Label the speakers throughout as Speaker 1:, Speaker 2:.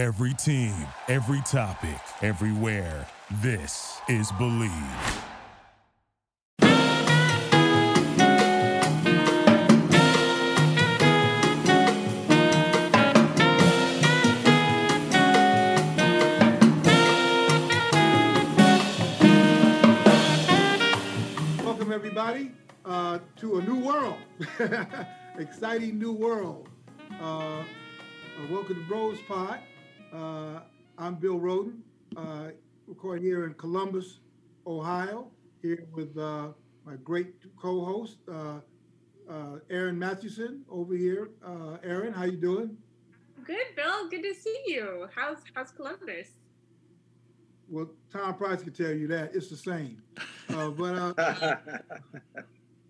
Speaker 1: Every team, every topic, everywhere. This is Believe.
Speaker 2: Welcome, everybody, uh, to a new world. Exciting new world. Uh, uh, welcome to Bros Pod. Uh, I'm Bill Rhoden, uh, recording here in Columbus, Ohio, here with uh, my great co-host, uh, uh, Aaron Mathewson, over here. Uh, Aaron, how you doing?
Speaker 3: Good, Bill. Good to see you. How's how's Columbus?
Speaker 2: Well, Tom Price can tell you that it's the same. Uh, but uh,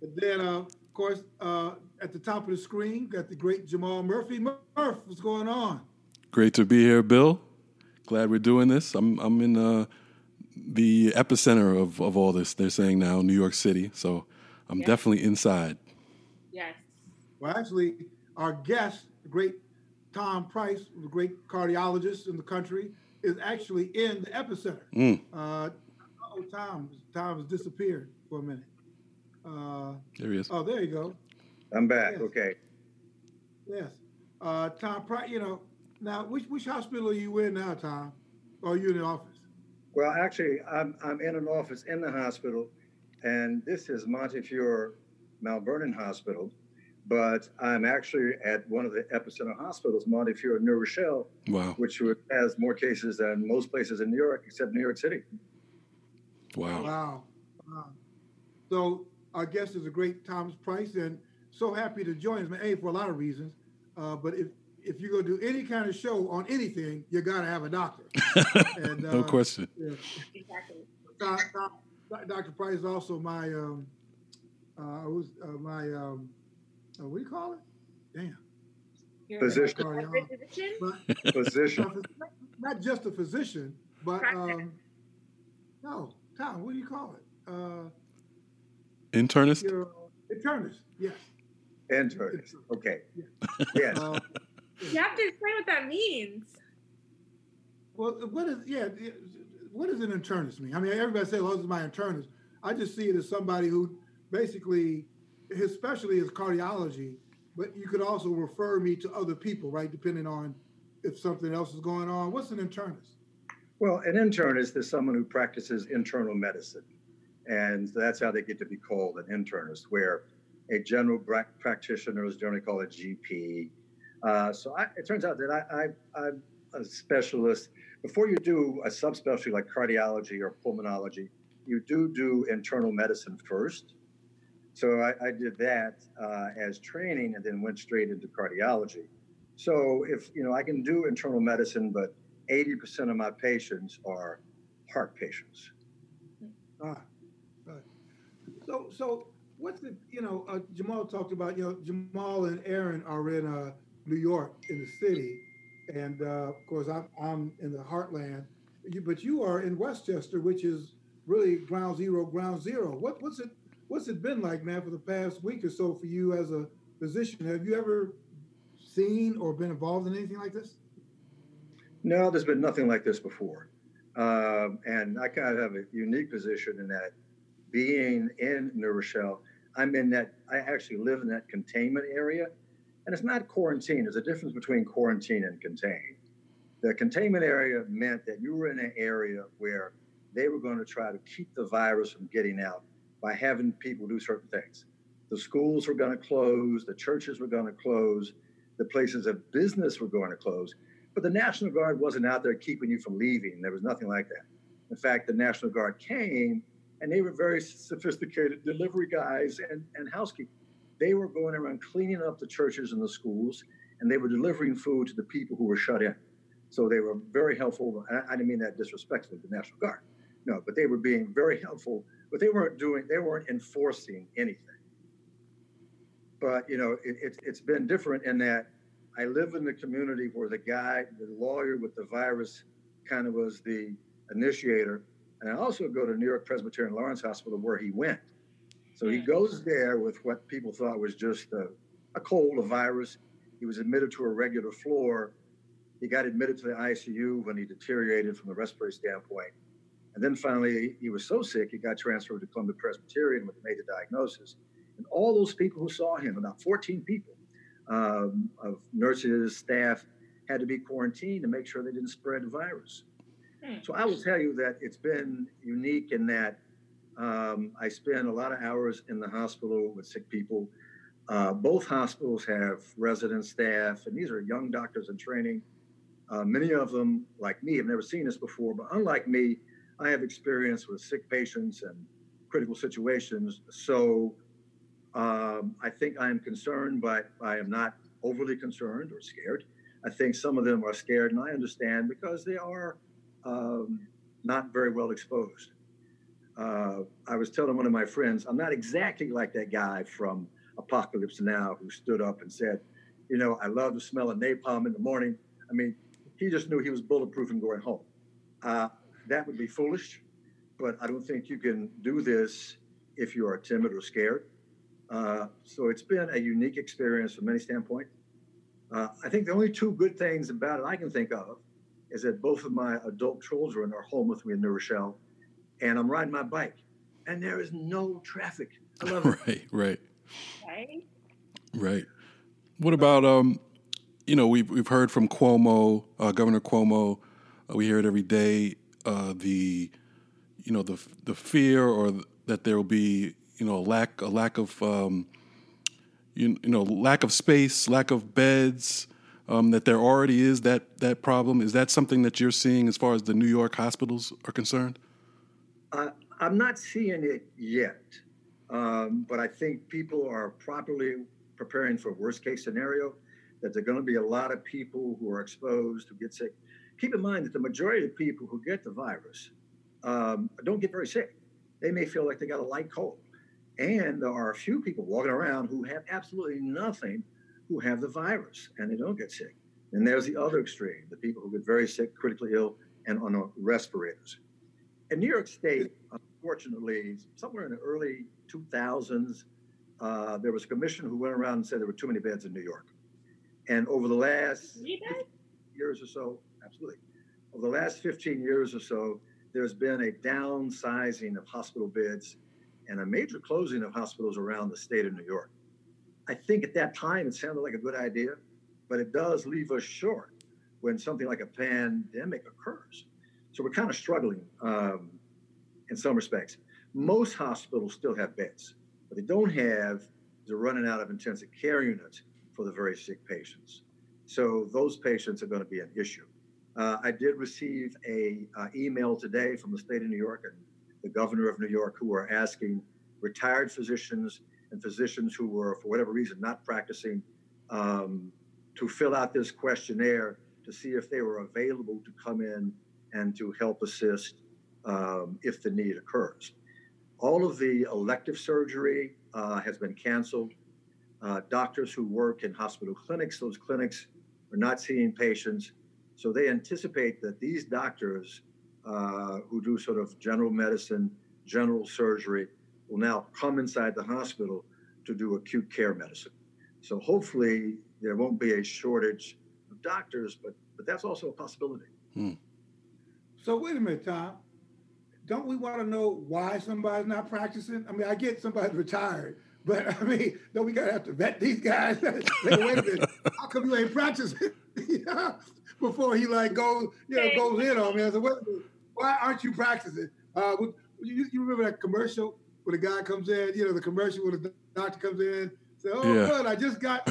Speaker 2: But then, uh, of course, uh, at the top of the screen, got the great Jamal Murphy. Murph, what's going on?
Speaker 4: Great to be here, Bill. Glad we're doing this. I'm I'm in uh, the epicenter of, of all this. They're saying now, New York City. So I'm
Speaker 3: Yeah.
Speaker 4: definitely inside.
Speaker 3: Yes.
Speaker 2: Well, actually, our guest, the great Tom Price, the great cardiologist in the country, is actually in the epicenter.
Speaker 4: Mm,
Speaker 2: Uh, oh, Tom, Tom has disappeared for a minute. Uh,
Speaker 4: there he is.
Speaker 2: oh, there you go.
Speaker 5: I'm back.
Speaker 2: Yes.
Speaker 5: Okay.
Speaker 2: Yes. Uh, Tom Price, you know, now, which, which hospital are you in now, Tom? Or are you in the office?
Speaker 5: Well, actually, I'm, I'm in an office in the hospital, and this is Montefiore Mount Vernon Hospital, but I'm actually at one of the epicenter hospitals, Montefiore New Rochelle,
Speaker 4: Wow.
Speaker 5: which has more cases than most places in New York, except New York City.
Speaker 4: Wow.
Speaker 2: Wow. wow. So our guest is a great Thomas Price, and so happy to join us. man, A, for a lot of reasons, uh, but if if you're gonna do any kind of show on anything, you gotta have a doctor. And,
Speaker 4: no
Speaker 2: uh,
Speaker 4: question.
Speaker 2: Yeah.
Speaker 3: Exactly.
Speaker 2: Doc- Doc- Dr. Price is also my um, uh, was uh, my um, uh, what do you call it? Damn.
Speaker 3: You're
Speaker 5: Physician.
Speaker 3: physician?
Speaker 2: But
Speaker 5: Physician.
Speaker 2: not, not just a physician, but um, no, Tom, what do you call it? Uh,
Speaker 4: Internist?
Speaker 2: you're an internist. Yes.
Speaker 5: Internist. Okay. Yes.
Speaker 3: You have to explain what that means.
Speaker 2: Well, what is yeah? yeah, What does an internist mean? I mean, everybody says, "Oh, this is my internist." I just see it as somebody who basically his specialty is cardiology, but you could also refer me to other people, right? Depending on if something else is going on. What's an internist?
Speaker 5: Well, an internist is someone who practices internal medicine. And that's how they get to be called an internist, where a general pra- practitioner is generally called a GP. Uh, so I, it turns out that I, I'm a specialist. Before you do a subspecialty like cardiology or pulmonology, you do do internal medicine first. So I, I did that uh, as training and then went straight into cardiology. So if, you know, I can do internal medicine, but 80% of my patients are heart patients.
Speaker 2: Ah, right. So, so what's the you know? Uh, Jamal talked about you know Jamal and Aaron are in uh, New York in the city, and uh, of course I'm I'm in the heartland. You, but you are in Westchester, which is really ground zero, ground zero. What what's it what's it been like, man, for the past week or so for you as a physician? Have you ever seen or been involved in anything like this?
Speaker 5: No, there's been nothing like this before. Um, and I kind of have a unique position in that being in New Rochelle, I'm in that, I actually live in that containment area. And it's not quarantine. There's a difference between quarantine and contain. The containment area meant that you were in an area where they were going to try to keep the virus from getting out by having people do certain things. The schools were going to close, the churches were going to close, the places of business were going to close. But the National Guard wasn't out there keeping you from leaving. There was nothing like that. In fact, the National Guard came and they were very sophisticated delivery guys and, and housekeepers. They were going around cleaning up the churches and the schools, and they were delivering food to the people who were shut in. So they were very helpful. I, I didn't mean that disrespectfully, the National Guard. No, but they were being very helpful, but they weren't doing, they weren't enforcing anything. But, you know, it, it, it's been different in that I live in the community where the guy, the lawyer with the virus, kind of was the initiator. And I also go to New York Presbyterian Lawrence Hospital where he went. So he goes there with what people thought was just a, a cold, a virus. He was admitted to a regular floor. He got admitted to the ICU when he deteriorated from the respiratory standpoint. And then finally, he was so sick, he got transferred to Columbia Presbyterian when they made the diagnosis. And all those people who saw him, about 14 people um, of nurses, staff, had to be quarantined to make sure they didn't spread the virus. Hmm. So I will tell you that it's been unique in that um, I spend a lot of hours in the hospital with sick people. Uh, both hospitals have resident staff, and these are young doctors in training. Uh, many of them, like me, have never seen this before, but unlike me, I have experience with sick patients and critical situations. So um, I think I am concerned, but I am not overly concerned or scared. I think some of them are scared, and I understand because they are um, not very well exposed. Uh, I was telling one of my friends, I'm not exactly like that guy from Apocalypse Now who stood up and said, You know, I love the smell of napalm in the morning. I mean, he just knew he was bulletproof and going home. Uh, that would be foolish, but I don't think you can do this if you are timid or scared. Uh, so it's been a unique experience from many standpoints. Uh, I think the only two good things about it I can think of is that both of my adult children are home with me in New Rochelle, and I'm riding my bike, and there is no traffic. I love
Speaker 4: it. right, right, right, right. What about um, you know, we've we've heard from Cuomo, uh, Governor Cuomo. Uh, we hear it every day. Uh, the you know the the fear or that there will be you know a lack a lack of um, you, you know lack of space, lack of beds. Um, that there already is that that problem. Is that something that you're seeing as far as the New York hospitals are concerned?
Speaker 5: Uh, I'm not seeing it yet, um, but I think people are properly preparing for worst case scenario. That there are going to be a lot of people who are exposed who get sick. Keep in mind that the majority of people who get the virus um, don't get very sick. They may feel like they got a light cold. And there are a few people walking around who have absolutely nothing who have the virus and they don't get sick. And there's the other extreme the people who get very sick, critically ill, and on respirators. In New York State, unfortunately, somewhere in the early 2000s, uh, there was a commission who went around and said there were too many beds in New York. And over the last years or so, absolutely, over the last 15 years or so, there's been a downsizing of hospital beds and a major closing of hospitals around the state of New York. I think at that time it sounded like a good idea, but it does leave us short when something like a pandemic occurs. So we're kind of struggling um, in some respects. Most hospitals still have beds, but they don't have, they're running out of intensive care units for the very sick patients. So those patients are going to be an issue. Uh, I did receive a uh, email today from the state of New York and the governor of New York, who are asking retired physicians and physicians who were, for whatever reason, not practicing, um, to fill out this questionnaire to see if they were available to come in and to help assist um, if the need occurs. All of the elective surgery uh, has been canceled. Uh, doctors who work in hospital clinics, those clinics are not seeing patients. So they anticipate that these doctors uh, who do sort of general medicine, general surgery, will now come inside the hospital to do acute care medicine. So hopefully there won't be a shortage of doctors, but but that's also a possibility. Hmm.
Speaker 2: So wait a minute, Tom. Don't we want to know why somebody's not practicing? I mean, I get somebody's retired, but I mean, don't we gotta have to vet these guys? wait a minute, how come you ain't practicing? Before he like goes, you know, goes in on me. I said, wait a minute, why aren't you practicing? Uh, you, you remember that commercial where the guy comes in? You know, the commercial where the doctor comes in. Say, oh, yeah. good, I just got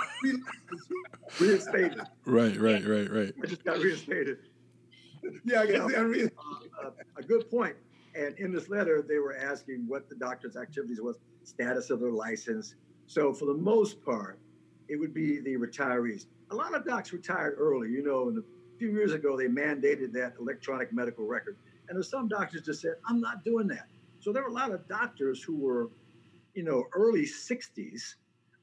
Speaker 5: reinstated.
Speaker 4: Right, right, right, right.
Speaker 5: I just got reinstated.
Speaker 2: Yeah, I guess. You know,
Speaker 5: uh, uh, a good point. And in this letter, they were asking what the doctor's activities was, status of their license. So for the most part, it would be the retirees. A lot of docs retired early. You know, a few years ago, they mandated that electronic medical record. And there's some doctors just said, I'm not doing that. So there were a lot of doctors who were, you know, early 60s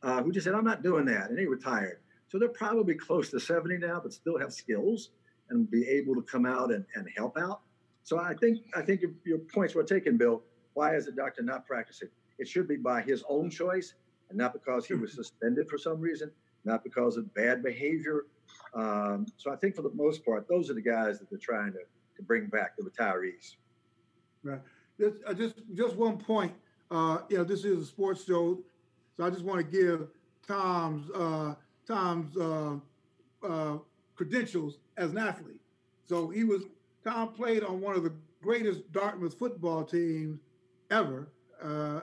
Speaker 5: uh, who just said, I'm not doing that. And they retired. So they're probably close to 70 now, but still have skills and be able to come out and, and help out. So I think I think your, your points were taken, Bill. Why is the doctor not practicing? It should be by his own choice and not because he was suspended for some reason, not because of bad behavior Um, so I think for the most part, those are the guys that they're trying to, to bring back, the retirees.
Speaker 2: Right. Just, uh, just, just one point. Uh, you know, this is a sports show, so I just want to give Tom's uh, Tom's uh, uh, credentials as an athlete. So he was Tom played on one of the greatest Dartmouth football teams ever. Uh,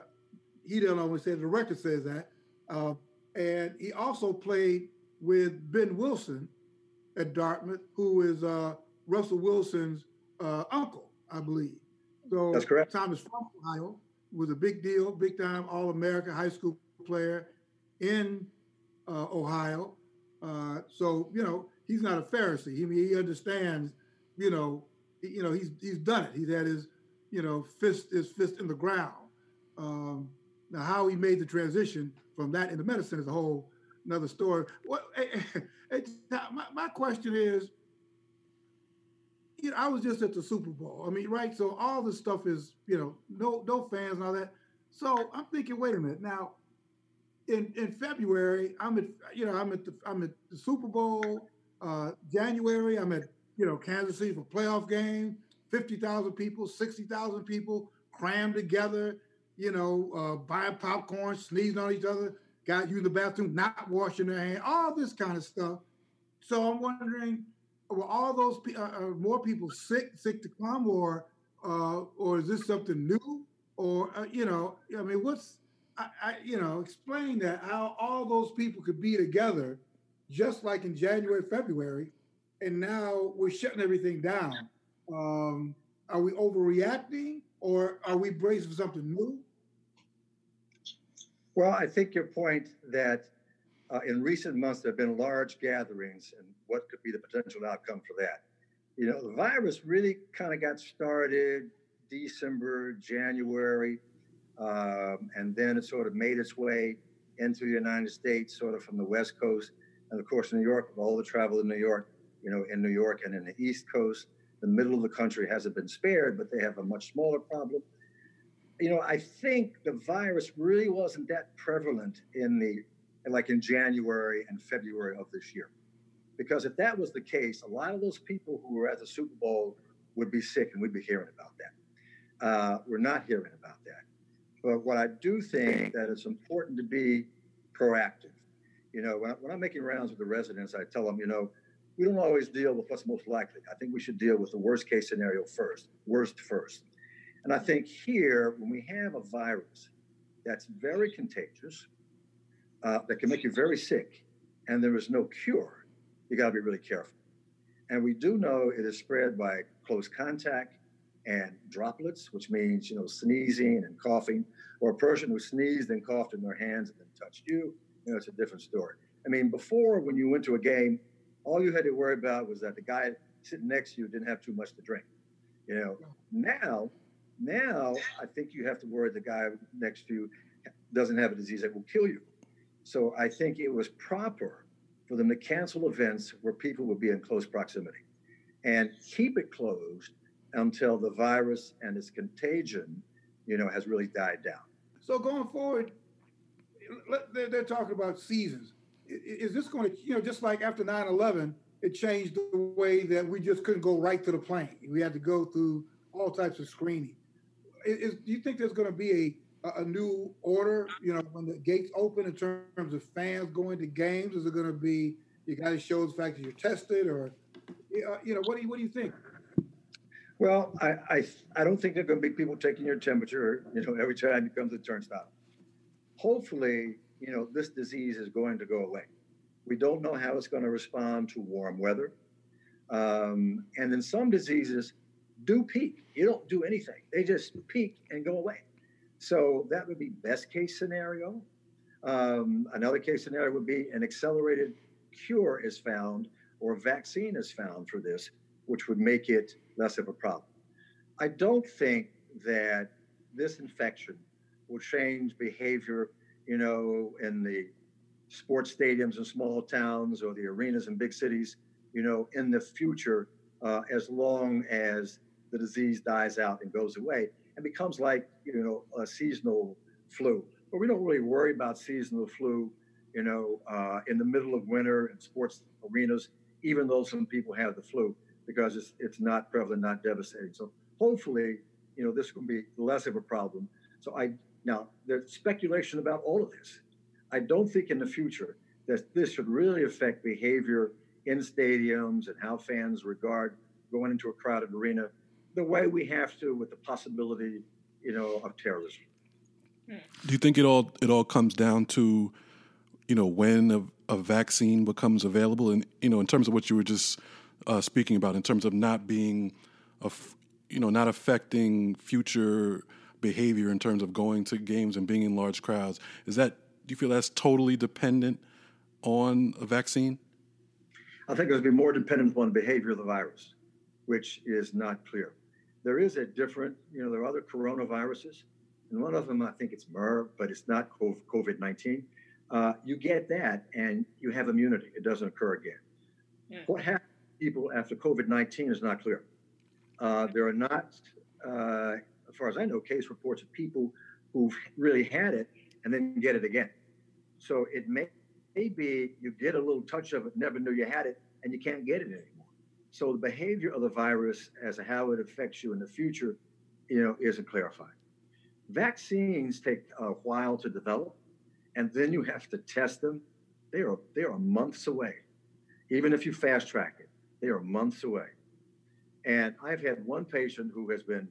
Speaker 2: he didn't always say the record says that, uh, and he also played with Ben Wilson at Dartmouth, who is uh, Russell Wilson's uh, uncle, I believe. So
Speaker 5: that's correct.
Speaker 2: Thomas from Ohio was a big deal, big time All America high school player in uh, Ohio. Uh, so you know he's not a Pharisee. He he understands. You know, you know he's he's done it. He's had his you know fist his fist in the ground. Um, now how he made the transition from that into medicine is a whole another story. What my, my question is, you know, I was just at the Super Bowl. I mean, right? So all this stuff is, you know, no no fans and all that. So I'm thinking, wait a minute. Now, in in February, I'm at you know I'm at the I'm at the Super Bowl. Uh, January, I'm at you know Kansas City for playoff game. Fifty thousand people, sixty thousand people crammed together. You know, uh, buying popcorn, sneezing on each other, got you in the bathroom, not washing their hands, all this kind of stuff. So I'm wondering, were all those uh, are more people sick, sick to come, or uh, or is this something new? Or uh, you know, I mean, what's I, I, you know, explain that how all those people could be together, just like in January, February, and now we're shutting everything down. Um, are we overreacting, or are we bracing for something new?
Speaker 5: Well, I think your point that uh, in recent months there have been large gatherings and what could be the potential outcome for that. You know, the virus really kind of got started December, January, um, and then it sort of made its way into the United States, sort of from the West Coast, and of course New York. All the travel in New York, you know, in New York and in the East Coast, the middle of the country hasn't been spared, but they have a much smaller problem you know, I think the virus really wasn't that prevalent in the like in January and February of this year. Because if that was the case, a lot of those people who were at the Super Bowl would be sick and we'd be hearing about that. Uh, we're not hearing about that. But what I do think that it's important to be proactive. You know, when, I, when I'm making rounds with the residents, I tell them, you know, we don't always deal with what's most likely. I think we should deal with the worst case scenario first, worst first. And I think here, when we have a virus that's very contagious, uh, that can make you very sick, and there is no cure, you got to be really careful. And we do know it is spread by close contact and droplets, which means you know sneezing and coughing, or a person who sneezed and coughed in their hands and then touched you. You know, it's a different story. I mean, before when you went to a game, all you had to worry about was that the guy sitting next to you didn't have too much to drink. You know, now now, I think you have to worry the guy next to you doesn't have a disease that will kill you. So I think it was proper for them to cancel events where people would be in close proximity and keep it closed until the virus and its contagion, you know, has really died down.
Speaker 2: So going forward, they're talking about seasons. Is this going to, you know, just like after 9 11, it changed the way that we just couldn't go right to the plane. We had to go through all types of screening is, do you think there's going to be a, a new order? You know, when the gates open in terms of fans going to games, is it going to be you got to show the fact that you're tested, or uh, you know, what do you what do you think?
Speaker 5: Well, I, I I don't think there are going to be people taking your temperature, you know, every time you come to the turnstile. Hopefully, you know, this disease is going to go away. We don't know how it's going to respond to warm weather. Um, and then some diseases, do peak. You don't do anything. They just peak and go away. So that would be best case scenario. Um, another case scenario would be an accelerated cure is found or vaccine is found for this, which would make it less of a problem. I don't think that this infection will change behavior, you know, in the sports stadiums in small towns or the arenas in big cities, you know, in the future, uh, as long as the disease dies out and goes away and becomes like you know a seasonal flu. But we don't really worry about seasonal flu, you know, uh, in the middle of winter in sports arenas, even though some people have the flu, because it's, it's not prevalent, not devastating. So hopefully, you know, this will be less of a problem. So I, now there's speculation about all of this. I don't think in the future that this should really affect behavior in stadiums and how fans regard going into a crowded arena the way we have to with the possibility, you know, of terrorism.
Speaker 4: Do you think it all it all comes down to, you know, when a, a vaccine becomes available, and you know, in terms of what you were just uh, speaking about, in terms of not being, a, you know, not affecting future behavior in terms of going to games and being in large crowds, is that do you feel that's totally dependent on a vaccine?
Speaker 5: I think it would be more dependent upon the behavior of the virus, which is not clear. There is a different, you know, there are other coronaviruses and one of them, I think it's MER, but it's not COVID 19. Uh, you get that and you have immunity. It doesn't occur again. Yeah. What happens to people after COVID 19 is not clear. Uh, there are not, uh, as far as I know, case reports of people who've really had it and then get it again. So it may, may be you get a little touch of it, never knew you had it, and you can't get it anymore. So the behavior of the virus as to how it affects you in the future, you know, isn't clarified. Vaccines take a while to develop, and then you have to test them. They are they are months away. Even if you fast track it, they are months away. And I've had one patient who has been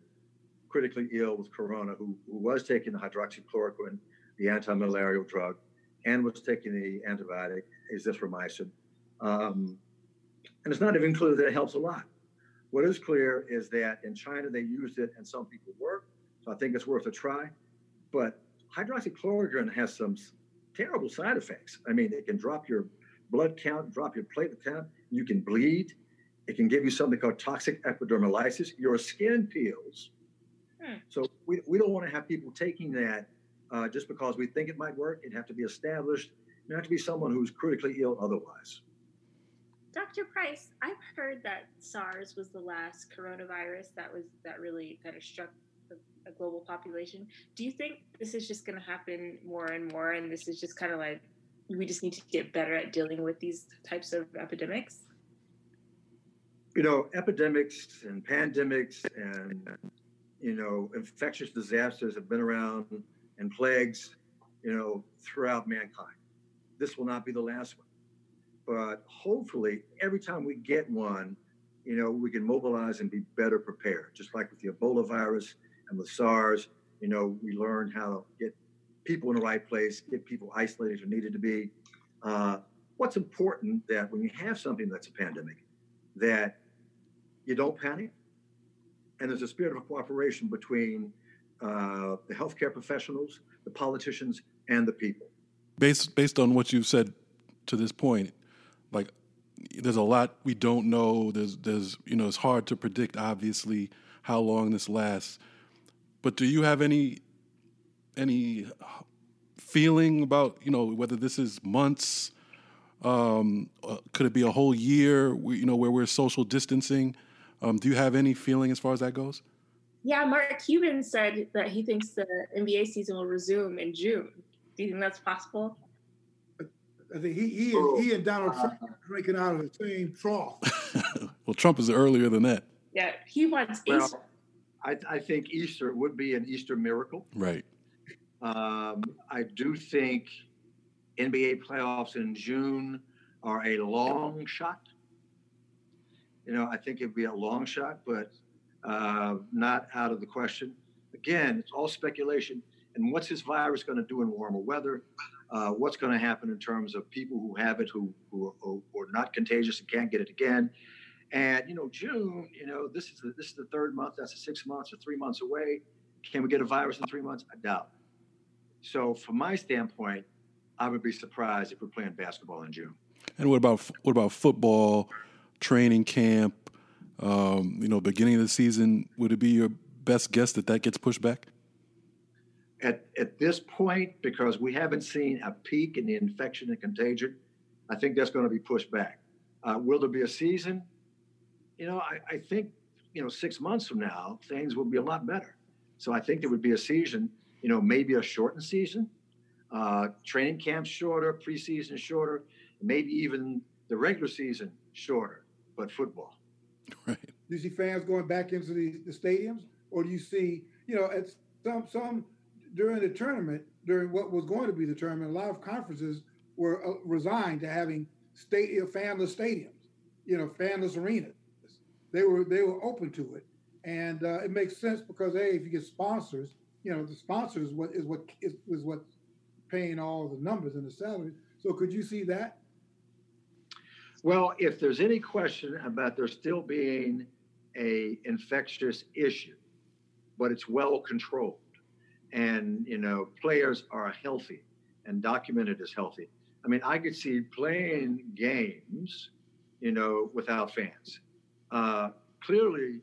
Speaker 5: critically ill with corona who, who was taking the hydroxychloroquine, the anti-malarial drug, and was taking the antibiotic, azithromycin. Um, and it's not even clear that it helps a lot. What is clear is that in China they used it and some people were, so I think it's worth a try. But hydroxychloroquine has some terrible side effects. I mean, it can drop your blood count, drop your platelet count. You can bleed. It can give you something called toxic epidermolysis. Your skin peels. Hmm. So we, we don't want to have people taking that uh, just because we think it might work. It'd have to be established. It'd have to be someone who's critically ill otherwise.
Speaker 3: Dr. Price, I've heard that SARS was the last coronavirus that was that really kind of struck a global population. Do you think this is just going to happen more and more, and this is just kind of like we just need to get better at dealing with these types of epidemics?
Speaker 5: You know, epidemics and pandemics and you know infectious disasters have been around and plagues, you know, throughout mankind. This will not be the last one, but hopefully, every time we get one, you know, we can mobilize and be better prepared. Just like with the Ebola virus, and with SARS, you know, we learned how to get people in the right place, get people isolated as needed to be. Uh, what's important that when you have something that's a pandemic, that you don't panic, and there's a spirit of cooperation between uh, the healthcare professionals, the politicians, and the people.
Speaker 4: Based based on what you've said to this point, like there's a lot we don't know. There's there's you know it's hard to predict obviously how long this lasts. But do you have any any feeling about you know whether this is months? Um, uh, could it be a whole year? You know where we're social distancing. Um, do you have any feeling as far as that goes?
Speaker 3: Yeah, Mark Cuban said that he thinks the NBA season will resume in June. Do you think that's possible?
Speaker 2: I think he he and, he and Donald Trump are drinking out of the same trough.
Speaker 4: well, Trump is earlier than that.
Speaker 3: Yeah, he wants well,
Speaker 5: I, I think Easter would be an Easter miracle.
Speaker 4: Right.
Speaker 5: Um, I do think NBA playoffs in June are a long shot. You know, I think it'd be a long shot, but uh, not out of the question. Again, it's all speculation. And what's this virus going to do in warmer weather? Uh, what's going to happen in terms of people who have it who, who, who are not contagious and can't get it again? And you know, June, you know, this is the, this is the third month. That's six months or three months away. Can we get a virus in three months? I doubt. So, from my standpoint, I would be surprised if we're playing basketball in June.
Speaker 4: And what about what about football, training camp? Um, you know, beginning of the season. Would it be your best guess that that gets pushed back?
Speaker 5: At at this point, because we haven't seen a peak in the infection and contagion, I think that's going to be pushed back. Uh, will there be a season? you know, I, I think, you know, six months from now, things will be a lot better. So I think there would be a season, you know, maybe a shortened season. uh, training camp shorter, preseason shorter, maybe even the regular season shorter, but football.
Speaker 2: Right. Do you see fans going back into the, the stadiums, or do you see, you know, at some some during the tournament, during what was going to be the tournament, a lot of conferences were uh, resigned to having stadium fanless stadiums, you know, fanless arenas. They were they were open to it, and uh, it makes sense because hey, if you get sponsors, you know, the sponsors is what is what is, is what paying all the numbers and the salaries. So could you see that?
Speaker 5: Well, if there's any question about there still being a infectious issue, but it's well controlled, and you know players are healthy and documented as healthy. I mean, I could see playing games, you know, without fans. Uh, clearly,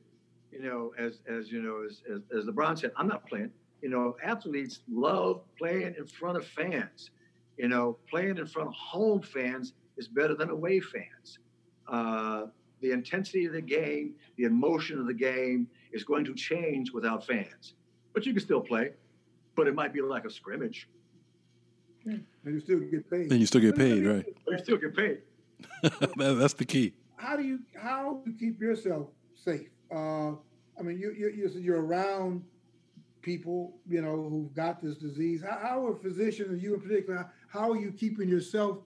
Speaker 5: you know, as as you know, as, as as LeBron said, I'm not playing. You know, athletes love playing in front of fans. You know, playing in front of home fans is better than away fans. Uh, the intensity of the game, the emotion of the game is going to change without fans. But you can still play, but it might be like a scrimmage.
Speaker 2: And you still get paid.
Speaker 4: And you still get paid, right?
Speaker 5: You still get paid.
Speaker 4: That's the key.
Speaker 2: How do you how do you keep yourself safe? Uh, I mean, you you you're around people, you know, who've got this disease. How, how are physicians, and you in particular, how are you keeping yourself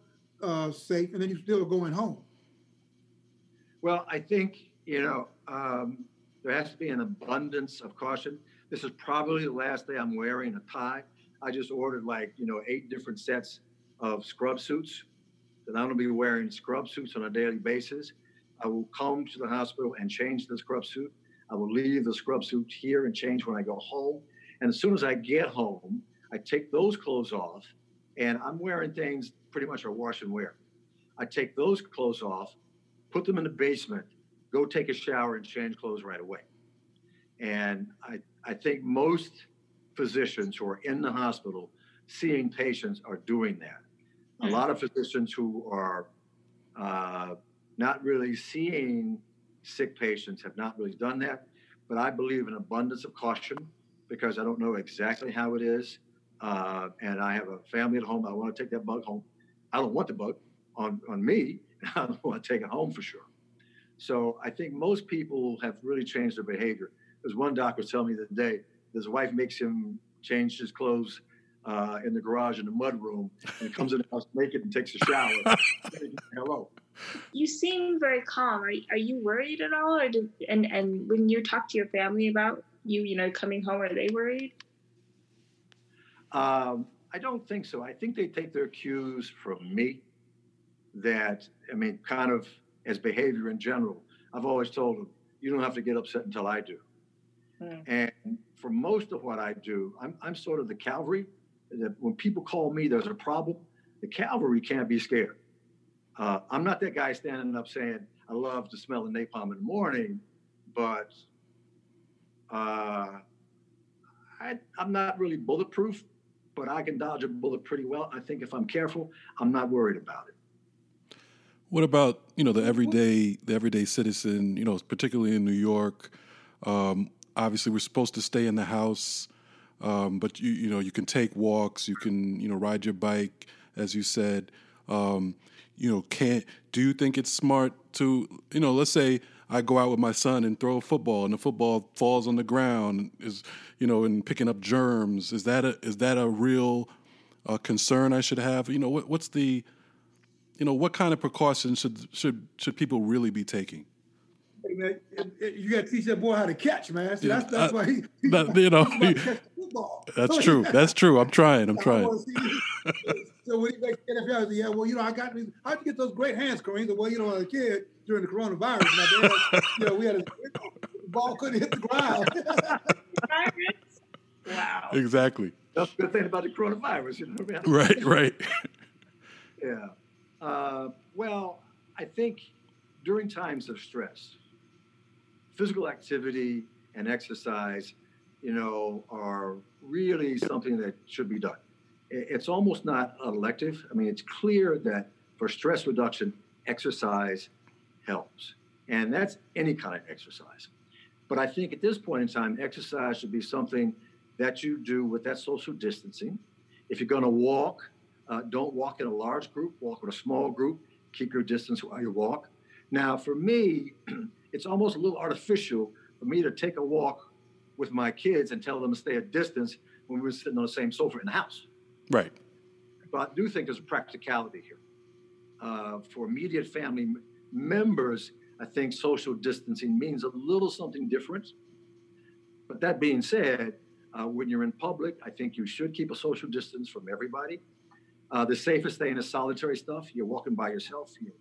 Speaker 2: uh, safe, and then you still going home?
Speaker 5: Well, I think you know um, there has to be an abundance of caution. This is probably the last day I'm wearing a tie. I just ordered like you know eight different sets of scrub suits that I'm going to be wearing scrub suits on a daily basis. I will come to the hospital and change the scrub suit. I will leave the scrub suit here and change when I go home. And as soon as I get home, I take those clothes off, and I'm wearing things pretty much a wash and wear. I take those clothes off, put them in the basement, go take a shower, and change clothes right away. And I, I think most physicians who are in the hospital seeing patients are doing that. A lot of physicians who are uh, not really seeing sick patients have not really done that. But I believe in abundance of caution because I don't know exactly how it is. Uh, and I have a family at home. I want to take that bug home. I don't want the bug on, on me. I don't want to take it home for sure. So I think most people have really changed their behavior. There's one doctor was telling me the day his wife makes him change his clothes uh, in the garage in the mud room and comes in the house naked and takes a shower. Hello.
Speaker 3: You seem very calm. Are, are you worried at all? Or do, and and when you talk to your family about you, you know, coming home, are they worried?
Speaker 5: Um, I don't think so. I think they take their cues from me. That I mean, kind of as behavior in general. I've always told them, you don't have to get upset until I do. Mm. And for most of what I do, I'm, I'm sort of the cavalry. That when people call me, there's a problem. The cavalry can't be scared. Uh, I'm not that guy standing up saying, I love to smell the napalm in the morning, but uh, I, I'm not really bulletproof, but I can dodge a bullet pretty well. I think if I'm careful, I'm not worried about it.
Speaker 4: What about you know the everyday the everyday citizen? You know, particularly in New York. Um, obviously, we're supposed to stay in the house, um, but you you know you can take walks, you can you know ride your bike, as you said. Um, you know, can't do you think it's smart to, you know, let's say I go out with my son and throw a football and the football falls on the ground is, you know, and picking up germs. Is that a is that a real uh, concern I should have? You know, what, what's the, you know, what kind of precautions should should should people really be taking?
Speaker 2: Hey man, you got to teach that boy how to catch, man. See, that's that's I, why he,
Speaker 4: that, you know. That's true. That's true. I'm trying. I'm trying.
Speaker 2: so when he makes NFL, yeah, well, you know, I got how'd you get those great hands, Kareem? Well, you know, as a kid during the coronavirus, my dad, you know, we had a the ball couldn't hit the ground.
Speaker 3: wow.
Speaker 4: Exactly.
Speaker 5: That's the good thing about the coronavirus, you know.
Speaker 4: Right. Right.
Speaker 5: yeah. Uh, well, I think during times of stress, physical activity and exercise you know, are really something that should be done. It's almost not elective. I mean, it's clear that for stress reduction, exercise helps. And that's any kind of exercise. But I think at this point in time, exercise should be something that you do with that social distancing. If you're going to walk, uh, don't walk in a large group, walk in a small group, keep your distance while you walk. Now, for me, it's almost a little artificial for me to take a walk with my kids and tell them to stay a distance when we were sitting on the same sofa in the house.
Speaker 4: Right.
Speaker 5: But I do think there's a practicality here. Uh, for immediate family members, I think social distancing means a little something different. But that being said, uh, when you're in public, I think you should keep a social distance from everybody. Uh, the safest thing is solitary stuff. You're walking by yourself, you're,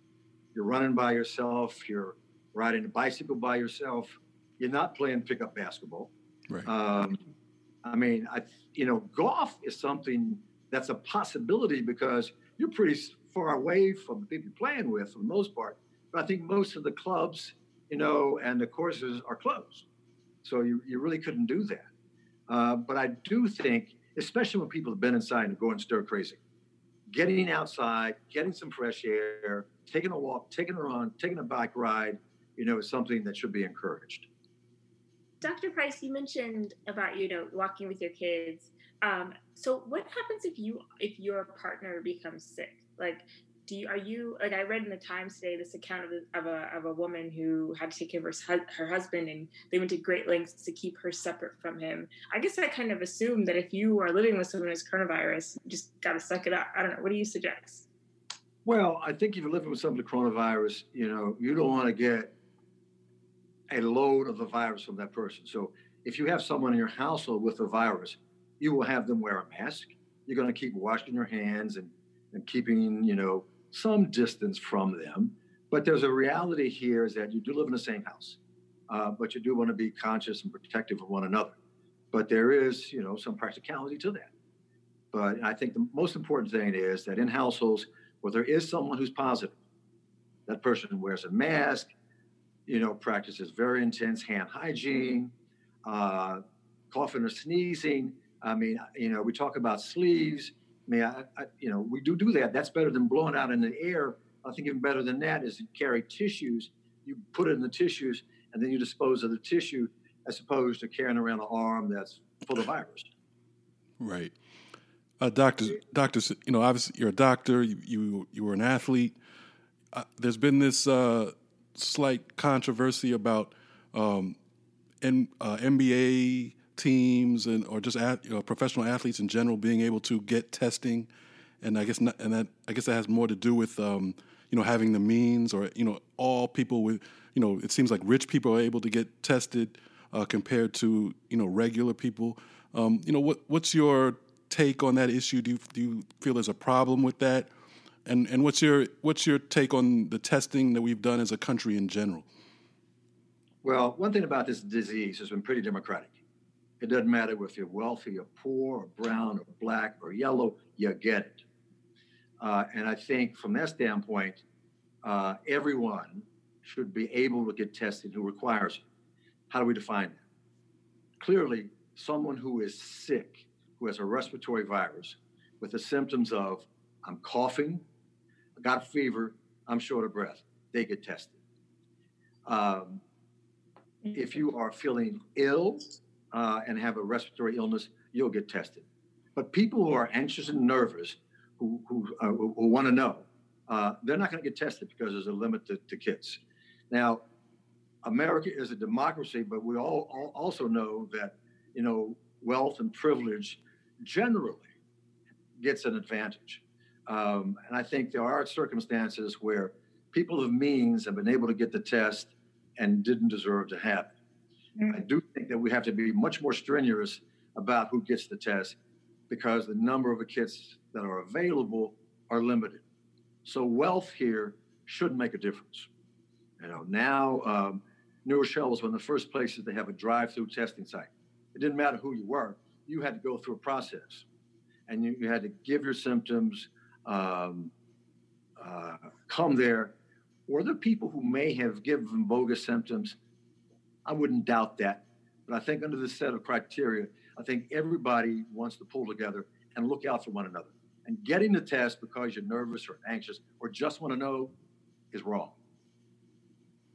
Speaker 5: you're running by yourself, you're riding a bicycle by yourself. You're not playing pickup basketball.
Speaker 4: Right.
Speaker 5: Um, I mean, I you know, golf is something that's a possibility because you're pretty far away from the people you're playing with for the most part. But I think most of the clubs, you know, and the courses are closed, so you you really couldn't do that. Uh, but I do think, especially when people have been inside and going stir crazy, getting outside, getting some fresh air, taking a walk, taking a run, taking a bike ride, you know, is something that should be encouraged.
Speaker 3: Dr. Price, you mentioned about you know walking with your kids. Um, so what happens if you if your partner becomes sick? Like, do you are you like I read in the Times today this account of a of a, of a woman who had to take care of her, her husband and they went to great lengths to keep her separate from him. I guess I kind of assume that if you are living with someone who has coronavirus, you just got to suck it up. I don't know. What do you suggest?
Speaker 5: Well, I think if you're living with someone with coronavirus, you know, you don't want to get a load of the virus from that person. So if you have someone in your household with the virus, you will have them wear a mask. You're going to keep washing your hands and, and keeping, you know, some distance from them. But there's a reality here is that you do live in the same house, uh, but you do want to be conscious and protective of one another. But there is, you know, some practicality to that. But I think the most important thing is that in households where there is someone who's positive, that person wears a mask, you know, practices very intense hand hygiene, uh, coughing or sneezing. I mean, you know, we talk about sleeves. I mean, I, I, you know, we do do that. That's better than blowing out in the air. I think even better than that is you carry tissues. You put it in the tissues, and then you dispose of the tissue, as opposed to carrying around an arm that's full of virus.
Speaker 4: Right. Uh, doctors, doctors, you know, obviously you're a doctor. You you, you were an athlete. Uh, there's been this uh, slight controversy about um, N, uh, NBA teams and or just at, you know, professional athletes in general being able to get testing, and I guess not, and that I guess that has more to do with um, you know having the means or you know all people with you know it seems like rich people are able to get tested uh, compared to you know regular people. Um, you know what what's your take on that issue? Do you, do you feel there's a problem with that? And and what's your what's your take on the testing that we've done as a country in general?
Speaker 5: Well, one thing about this disease has been pretty democratic. It doesn't matter if you're wealthy or poor or brown or black or yellow, you get it. Uh, and I think from that standpoint, uh, everyone should be able to get tested who requires it. How do we define that? Clearly, someone who is sick, who has a respiratory virus, with the symptoms of I'm coughing, I got a fever, I'm short of breath, they get tested. Um, if you are feeling ill uh, and have a respiratory illness, you'll get tested. But people who are anxious and nervous, who, who, uh, who want to know, uh, they're not going to get tested because there's a limit to, to kids. Now, America is a democracy, but we all, all also know that you know wealth and privilege generally gets an advantage. Um, and I think there are circumstances where people of means have been able to get the test and didn't deserve to have it. Mm-hmm. I do think that we have to be much more strenuous about who gets the test because the number of kits that are available are limited. So wealth here should make a difference. You know, now um, New Rochelle was one of the first places to have a drive-through testing site. It didn't matter who you were; you had to go through a process, and you, you had to give your symptoms, um, uh, come there, or the people who may have given bogus symptoms. I wouldn't doubt that, but I think under this set of criteria, I think everybody wants to pull together and look out for one another. And getting the test because you're nervous or anxious or just want to know is wrong.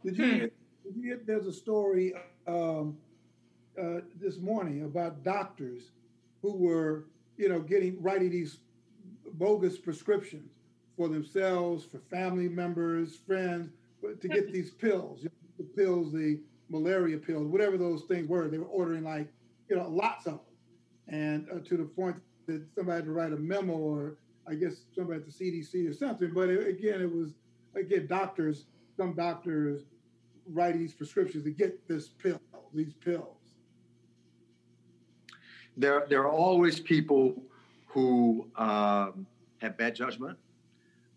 Speaker 2: Did you, did you hear there's a story um, uh, this morning about doctors who were you know, getting writing these bogus prescriptions for themselves, for family members, friends, to get these pills, the pills, the malaria pills, whatever those things were. They were ordering like, you know, lots of them, and uh, to the point that somebody had to write a memo, or I guess somebody at the CDC or something. But it, again, it was again doctors, some doctors write these prescriptions to get this pill, these pills.
Speaker 5: There, there are always people who um, have bad judgment,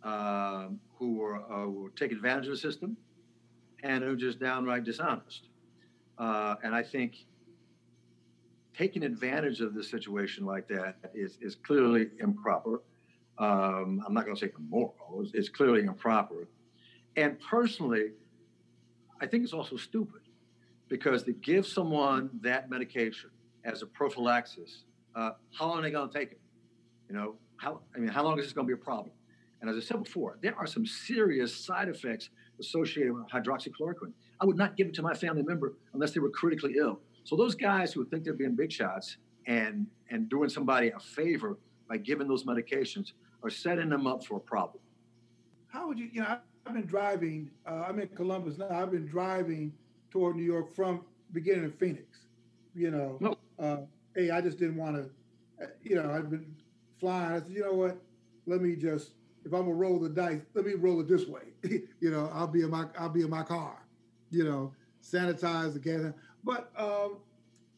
Speaker 5: um, who are, uh, will take advantage of the system, and who just downright dishonest. Uh, and I think taking advantage of the situation like that is, is clearly improper. Um, I'm not going to say immoral, it's, it's clearly improper. And personally, I think it's also stupid because to give someone that medication as a prophylaxis, uh, how long are they going to take it? You know, how I mean, how long is this going to be a problem? And as I said before, there are some serious side effects associated with hydroxychloroquine. I would not give it to my family member unless they were critically ill. So those guys who think they're being big shots and and doing somebody a favor by giving those medications are setting them up for a problem.
Speaker 2: How would you, you know, I've been driving, uh, I'm in Columbus now, I've been driving toward New York from beginning of Phoenix, you know. No. Uh, hey, I just didn't want to, uh, you know, I've been flying. I said, you know what? Let me just, if I'm gonna roll the dice, let me roll it this way. you know, I'll be in my, I'll be in my car. You know, sanitize the gas. But um,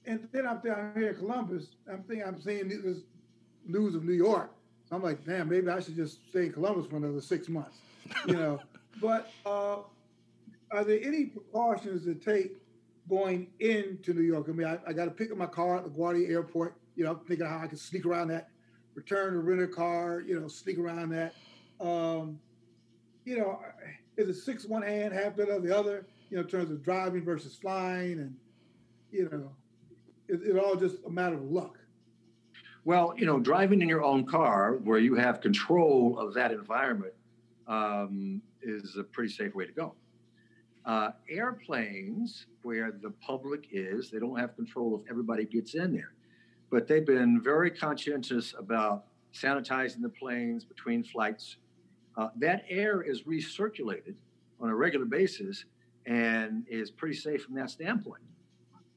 Speaker 2: and then I'm down here in Columbus. I'm thinking I'm seeing this news of New York. I'm like, damn, maybe I should just stay in Columbus for another six months. You know, but uh, are there any precautions to take going into New York? I mean, I, I got to pick up my car at LaGuardia Airport. You know, thinking how I can sneak around that, return to rent a car. You know, sneak around that. Um, you know, is it six one hand, half the other, the other? You know, in terms of driving versus flying, and you know, it, it all just a matter of luck.
Speaker 5: Well, you know, driving in your own car where you have control of that environment um, is a pretty safe way to go. Uh, airplanes, where the public is, they don't have control if everybody gets in there. But they've been very conscientious about sanitizing the planes between flights. Uh, that air is recirculated on a regular basis and is pretty safe from that standpoint.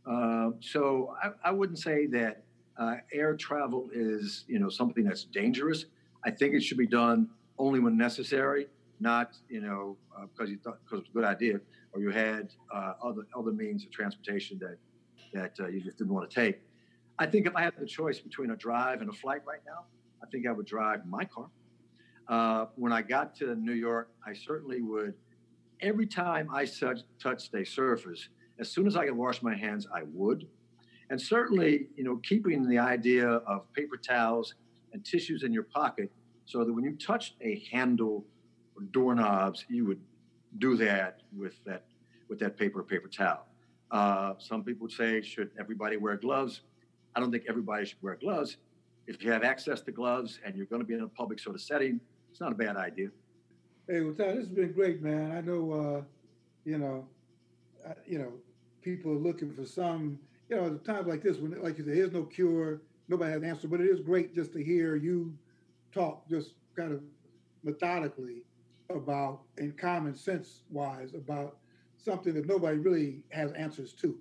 Speaker 5: Uh, so I, I, wouldn't say that uh, air travel is, you know, something that's dangerous. I think it should be done only when necessary, not you know because uh, you thought because it's a good idea or you had uh, other other means of transportation that that uh, you just didn't want to take. I think if I had the choice between a drive and a flight right now, I think I would drive my car. Uh, when I got to New York, I certainly would. Every time I touch, touched a surface, as soon as I could wash my hands, I would. And certainly, you know, keeping the idea of paper towels and tissues in your pocket so that when you touched a handle or doorknobs, you would do that with that with that paper paper towel. Uh, some people say, should everybody wear gloves? I don't think everybody should wear gloves. If you have access to gloves and you're going to be in a public sort of setting, it's not a bad idea.
Speaker 2: Hey, well, Tom, this has been great, man. I know, uh, you know, uh, you know, people are looking for some, you know, at times like this, when, like you said, there's no cure, nobody has an answer, but it is great just to hear you talk just kind of methodically about, in common sense wise, about something that nobody really has answers to.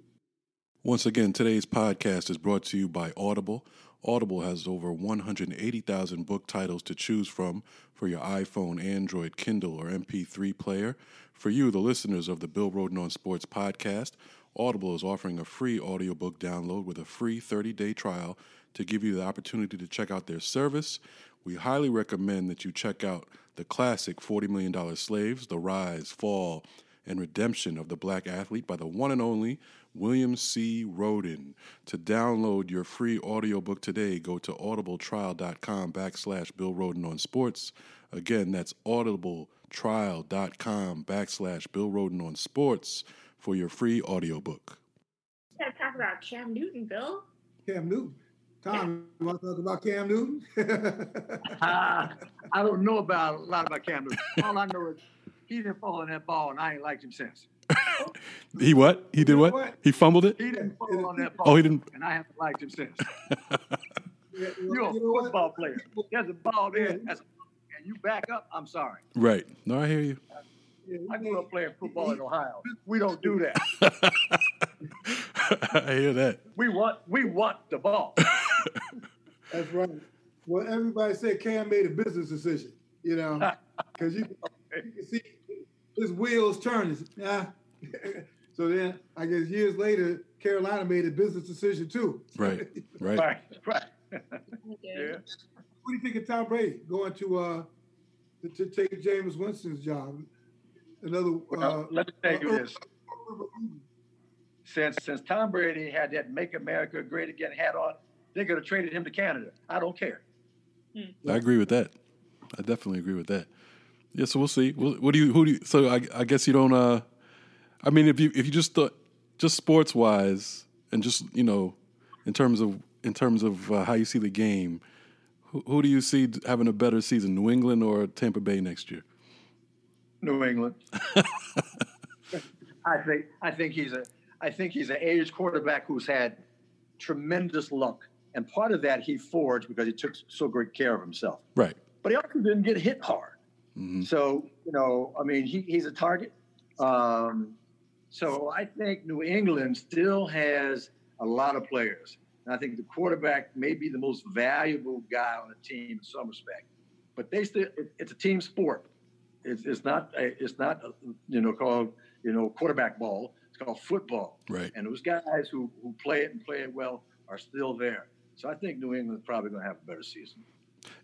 Speaker 4: Once again, today's podcast is brought to you by Audible. Audible has over 180,000 book titles to choose from for your iPhone, Android, Kindle, or MP3 player. For you, the listeners of the Bill Rhoden on Sports podcast, Audible is offering a free audiobook download with a free 30 day trial to give you the opportunity to check out their service we highly recommend that you check out the classic $40 Million Slaves, The Rise, Fall, and Redemption of the Black Athlete by the one and only William C. Rhoden. To download your free audiobook today, go to audibletrial.com backslash Bill Rhoden on sports. Again, that's audibletrial.com backslash Bill Rhoden on sports for your free audiobook.
Speaker 3: You gotta talk about Cam Newton, Bill.
Speaker 2: Cam Newton. Tom, you want to talk about Cam Newton?
Speaker 5: uh, I don't know about a lot about Cam Newton. All I know is he didn't fall in that ball, and I ain't liked him since.
Speaker 4: he what? He did what? what? He fumbled it.
Speaker 5: He didn't fall on that ball.
Speaker 4: Oh, he didn't.
Speaker 5: And I haven't liked him since. You're a you football player. There's a ball there, and you back up. I'm sorry.
Speaker 4: Right. No, I hear you.
Speaker 5: I grew up playing football in Ohio. We don't do that.
Speaker 4: I hear that.
Speaker 5: We want we want the ball.
Speaker 2: That's right. Well, everybody said Cam made a business decision, you know, because you, you, can see his wheels turning. Yeah. so then, I guess years later, Carolina made a business decision too.
Speaker 4: Right. Right.
Speaker 5: right. Right.
Speaker 3: yeah.
Speaker 2: What do you think of Tom Brady going to uh to, to take Jameis Winston's job? Another.
Speaker 5: Well, uh, let me tell you uh, this. Since since Tom Brady had that "Make America Great Again" hat on, they could have traded him to Canada. I don't care.
Speaker 4: I agree with that. I definitely agree with that. Yeah, so we'll see. What do you? Who do you? So I, I guess you don't. Uh, I mean, if you if you just thought just sports wise and just you know, in terms of in terms of uh, how you see the game, who, who do you see having a better season, New England or Tampa Bay next year?
Speaker 5: New England. I think I think he's a I think he's an aged quarterback who's had tremendous luck, and part of that he forged because he took so great care of himself.
Speaker 4: Right.
Speaker 5: But he also didn't get hit hard. Mm-hmm. So you know, I mean, he, he's a target. Um, so I think New England still has a lot of players. And I think the quarterback may be the most valuable guy on the team in some respect. But they still, it, it's a team sport. It's, it's not it's not you know called you know quarterback ball. It's called football.
Speaker 4: Right.
Speaker 5: And those guys who who play it and play it well are still there. So I think New England's probably going to have a better season.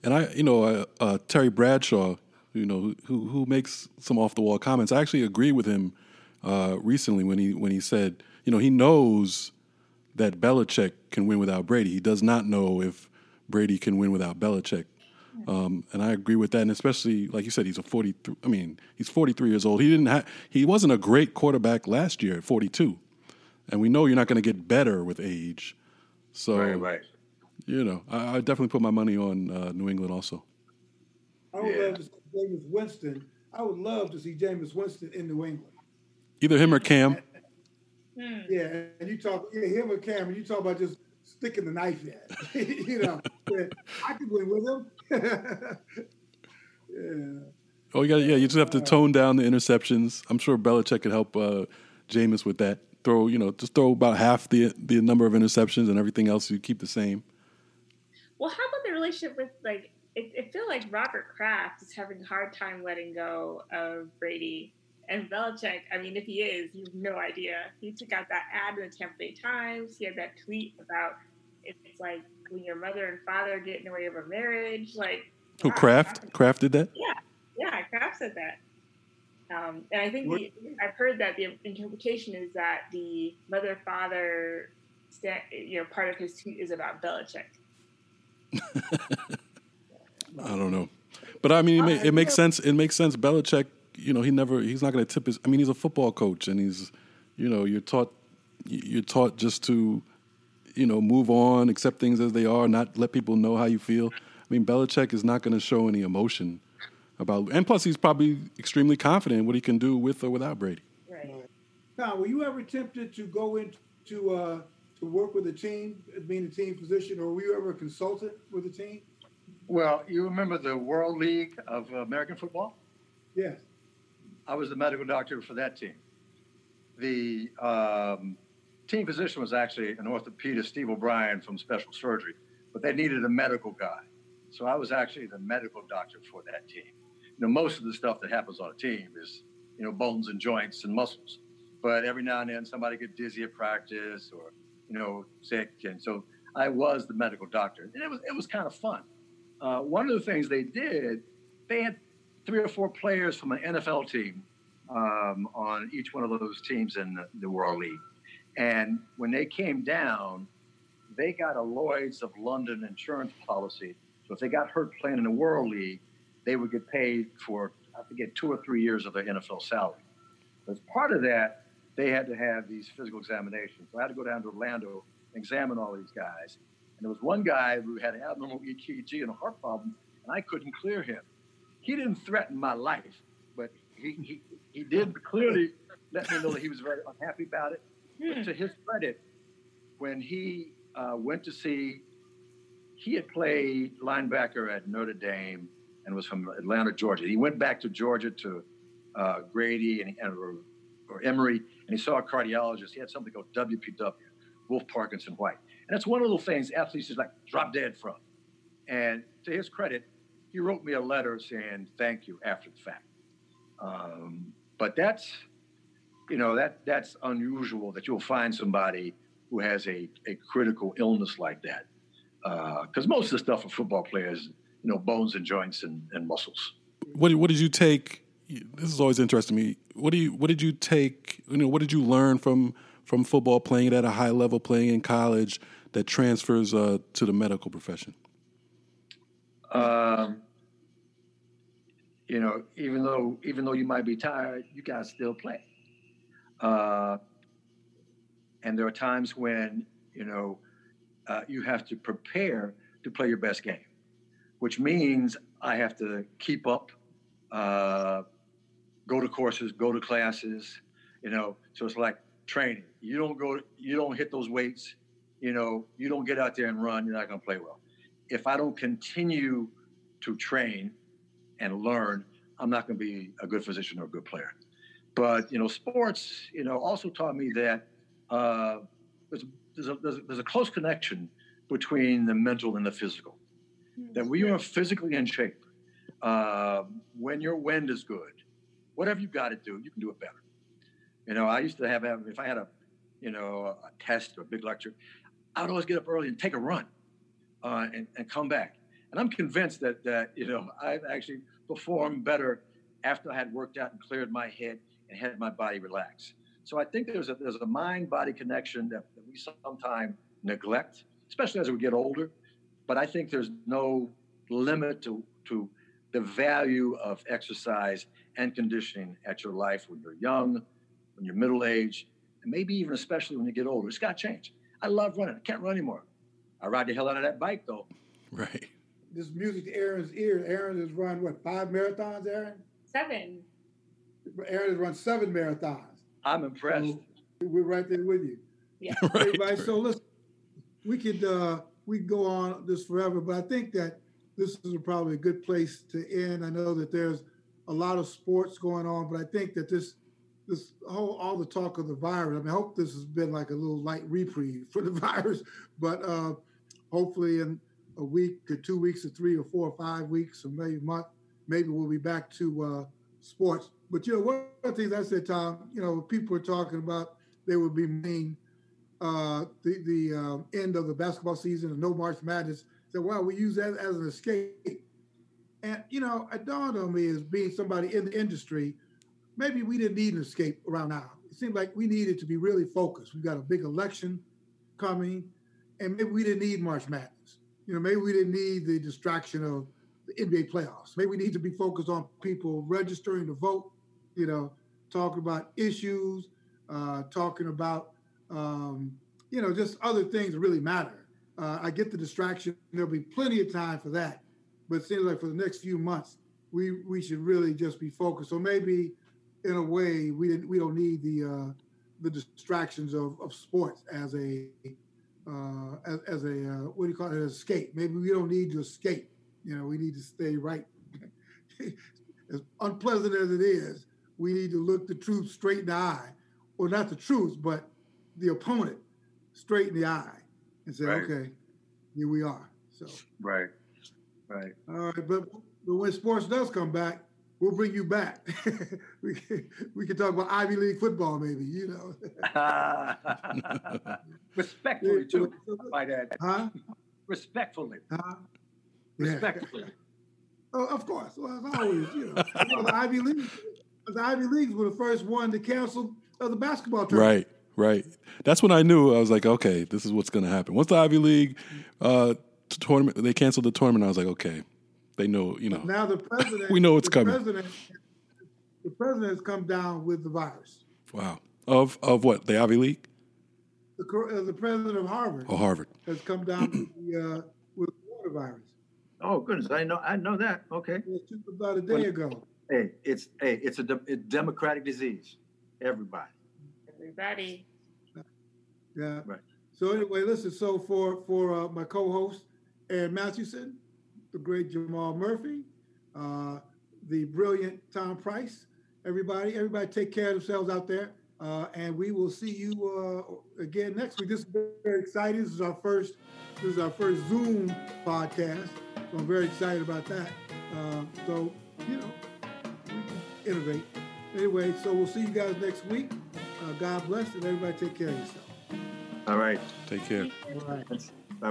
Speaker 4: And I, you know, uh, uh, Terry Bradshaw, you know, who who makes some off the wall comments. I actually agree with him uh, recently when he when he said, you know, he knows that Belichick can win without Brady. He does not know if Brady can win without Belichick. Um, and I agree with that, and especially like you said, he's a forty. I mean, he's forty three years old. He didn't. Ha- he wasn't a great quarterback last year at forty two, and we know you're not going to get better with age. So,
Speaker 5: right, right.
Speaker 4: You know, I, I definitely put my money on uh, New England also.
Speaker 2: I would yeah. love to see Jameis Winston. I would love to see Jameis Winston in New England.
Speaker 4: Either him or Cam.
Speaker 2: Yeah, and you talk, yeah, him or Cam, and you talk about just sticking the knife in. you know, I could win with him. yeah.
Speaker 4: Oh, you got yeah. You just have to tone down the interceptions. I'm sure Belichick could help uh, Jameis with that. Throw you know just throw about half the the number of interceptions and everything else you keep the same.
Speaker 3: Well, how about the relationship with like? It, it feels like Robert Kraft is having a hard time letting go of Brady and Belichick. I mean, if he is, you have no idea. He took out that ad in the Tampa Bay Times. He had that tweet about it's like when your mother and father get in the way of a marriage. Like
Speaker 4: who wow, Kraft? Kraft did that?
Speaker 3: Yeah, yeah, Kraft said that. Um, and I think the, I've heard that the interpretation is that the mother father, you know, part of his tweet is about Belichick.
Speaker 4: I don't know, but I mean, it, it makes sense. It makes sense. Belichick, you know, he never, he's not going to tip his. I mean, he's a football coach, and he's, you know, you're taught, you're taught just to, you know, move on, accept things as they are, not let people know how you feel. I mean, Belichick is not going to show any emotion about, and plus, he's probably extremely confident in what he can do with or without Brady.
Speaker 3: Right.
Speaker 2: Now, were you ever tempted to go into uh, to work with a team, being a team physician, or were you ever a consultant with a team?
Speaker 5: Well, you remember the World League of American Football?
Speaker 2: Yes.
Speaker 5: I was the medical doctor for that team. The um, team physician was actually an orthopedist, Steve O'Brien from Special Surgery, but they needed a medical guy. So I was actually the medical doctor for that team. You know, most of the stuff that happens on a team is, you know, bones and joints and muscles. But every now and then somebody get dizzy at practice or, you know, sick. And so I was the medical doctor. And it was, it was kind of fun. Uh, one of the things they did, they had three or four players from an NFL team um, on each one of those teams in the, World League. And when they came down, they got a Lloyd's of London insurance policy. So if they got hurt playing in the World League, they would get paid for, I forget, two or three years of their NFL salary. As part of that, they had to have these physical examinations. So I had to go down to Orlando and examine all these guys. There was one guy who had an abnormal EKG and a heart problem, and I couldn't clear him. He didn't threaten my life, but he, he, he did clearly let me know that he was very unhappy about it. But to his credit, when he uh, went to see he had played linebacker at Notre Dame and was from Atlanta, Georgia. He went back to Georgia to uh, Grady and, and or, or, Emory, and he saw a cardiologist. He had something called WPW, Wolff Parkinson White, that's one of those things athletes just like drop dead from. And to his credit, he wrote me a letter saying thank you after the fact. Um, but that's, you know, that that's unusual that you'll find somebody who has a, a critical illness like that. Because uh, most of the stuff for football players, you know, bones and joints and, and muscles.
Speaker 4: What, what did you take? This is always interesting to me. What do you what did you take? You know, what did you learn from from football playing at a high level, playing in college, that transfers uh, to the medical profession?
Speaker 5: Um, you know, even though even though you might be tired, you gotta still play. Uh, and there are times when you know uh, you have to prepare to play your best game, which means I have to keep up, uh, go to courses, go to classes. You know, so it's like training. You don't go, you don't hit those weights. You know, you don't get out there and run. You're not going to play well. If I don't continue to train and learn, I'm not going to be a good physician or a good player. But you know, sports, you know, also taught me that uh, there's, there's, a, there's, a, there's, a, close connection between the mental and the physical. Mm-hmm. That when you are physically in shape, uh, when your wind is good, whatever you got to do, you can do it better. You know, I used to have, if I had a, you know, a test or a big lecture, I would always get up early and take a run uh, and, and come back. And I'm convinced that, that, you know, I've actually performed better after I had worked out and cleared my head and had my body relax. So I think there's a, there's a mind body connection that, that we sometimes neglect, especially as we get older. But I think there's no limit to, to the value of exercise and conditioning at your life when you're young, when you're middle age, and maybe even especially when you get older. It's got to change. I love running. I can't run anymore. I ride the hell out of that bike though.
Speaker 4: Right.
Speaker 2: This music to Aaron's ears. Aaron has run what five marathons, Aaron?
Speaker 3: Seven.
Speaker 2: Aaron has run seven marathons.
Speaker 5: I'm impressed. So
Speaker 2: we're right there with you.
Speaker 3: Yeah.
Speaker 2: right. Everybody, so listen, we could uh, we could go on this forever, but I think that this is probably a good place to end. I know that there's a lot of sports going on, but I think that this this whole all the talk of the virus. I mean, I hope this has been like a little light reprieve for the virus, but uh, hopefully in a week or two weeks or three or four or five weeks or maybe a month, maybe we'll be back to uh, sports. But you know, one of the things I said, Tom, you know, people were talking about they would be mean uh, the the um, end of the basketball season and no March Madness. Said, well, we use that as an escape. And you know, it dawned on me as being somebody in the industry, maybe we didn't need an escape around now. It seemed like we needed to be really focused. We've got a big election coming, and maybe we didn't need March Madness. You know, maybe we didn't need the distraction of the NBA playoffs. Maybe we need to be focused on people registering to vote you know, talking about issues, uh, talking about, um, you know, just other things that really matter. Uh, I get the distraction. There'll be plenty of time for that. But it seems like for the next few months, we we should really just be focused. So maybe, in a way, we didn't we don't need the uh, the distractions of, of sports as a uh, as, as a uh, what do you call it? An escape. Maybe we don't need to escape. You know, we need to stay right. as unpleasant as it is, we need to look the truth straight in the eye, or not the truth, but the opponent straight in the eye, and say, right. okay, here we are. So
Speaker 5: right, right.
Speaker 2: All right, but but when sports does come back, we'll bring you back. we can, we can talk about Ivy League football, maybe. You know,
Speaker 5: respectfully too. By that,
Speaker 2: huh?
Speaker 5: Respectfully.
Speaker 2: Huh?
Speaker 5: Respectfully.
Speaker 2: Oh, of course. Well, as always, you know, the Ivy League the Ivy Leagues were the first one to cancel uh, the basketball tournament.
Speaker 4: Right, right. That's when I knew I was like, okay, this is what's going to happen. Once the Ivy League uh, tournament, they canceled the tournament. I was like, okay, they know, you know.
Speaker 2: Now the president,
Speaker 4: we know it's coming.
Speaker 2: President, the president has come down with the virus.
Speaker 4: Wow. Of of what? The Ivy League.
Speaker 2: The, uh, the president of Harvard.
Speaker 4: Oh, Harvard
Speaker 2: has come down with the, uh, with the virus.
Speaker 5: Oh goodness, I know I know that. Okay.
Speaker 2: It was just about a day when, ago.
Speaker 5: Hey, it's hey, it's a, de- a democratic disease. Everybody.
Speaker 3: Everybody.
Speaker 2: Yeah.
Speaker 5: Right.
Speaker 2: So anyway, listen. So for for uh, my co-host Aaron Mathewson, the great Jamal Murphy, uh, the brilliant Tom Price. Everybody, everybody take care of themselves out there. Uh, and we will see you uh, again next week. This is very exciting. This is our first, this is our first Zoom podcast. So I'm very excited about that. Uh, so, you know, we can innovate. Anyway, so we'll see you guys next week. Uh, God bless and everybody take care of yourself.
Speaker 5: All right.
Speaker 4: Take care.
Speaker 2: All right.
Speaker 5: Bye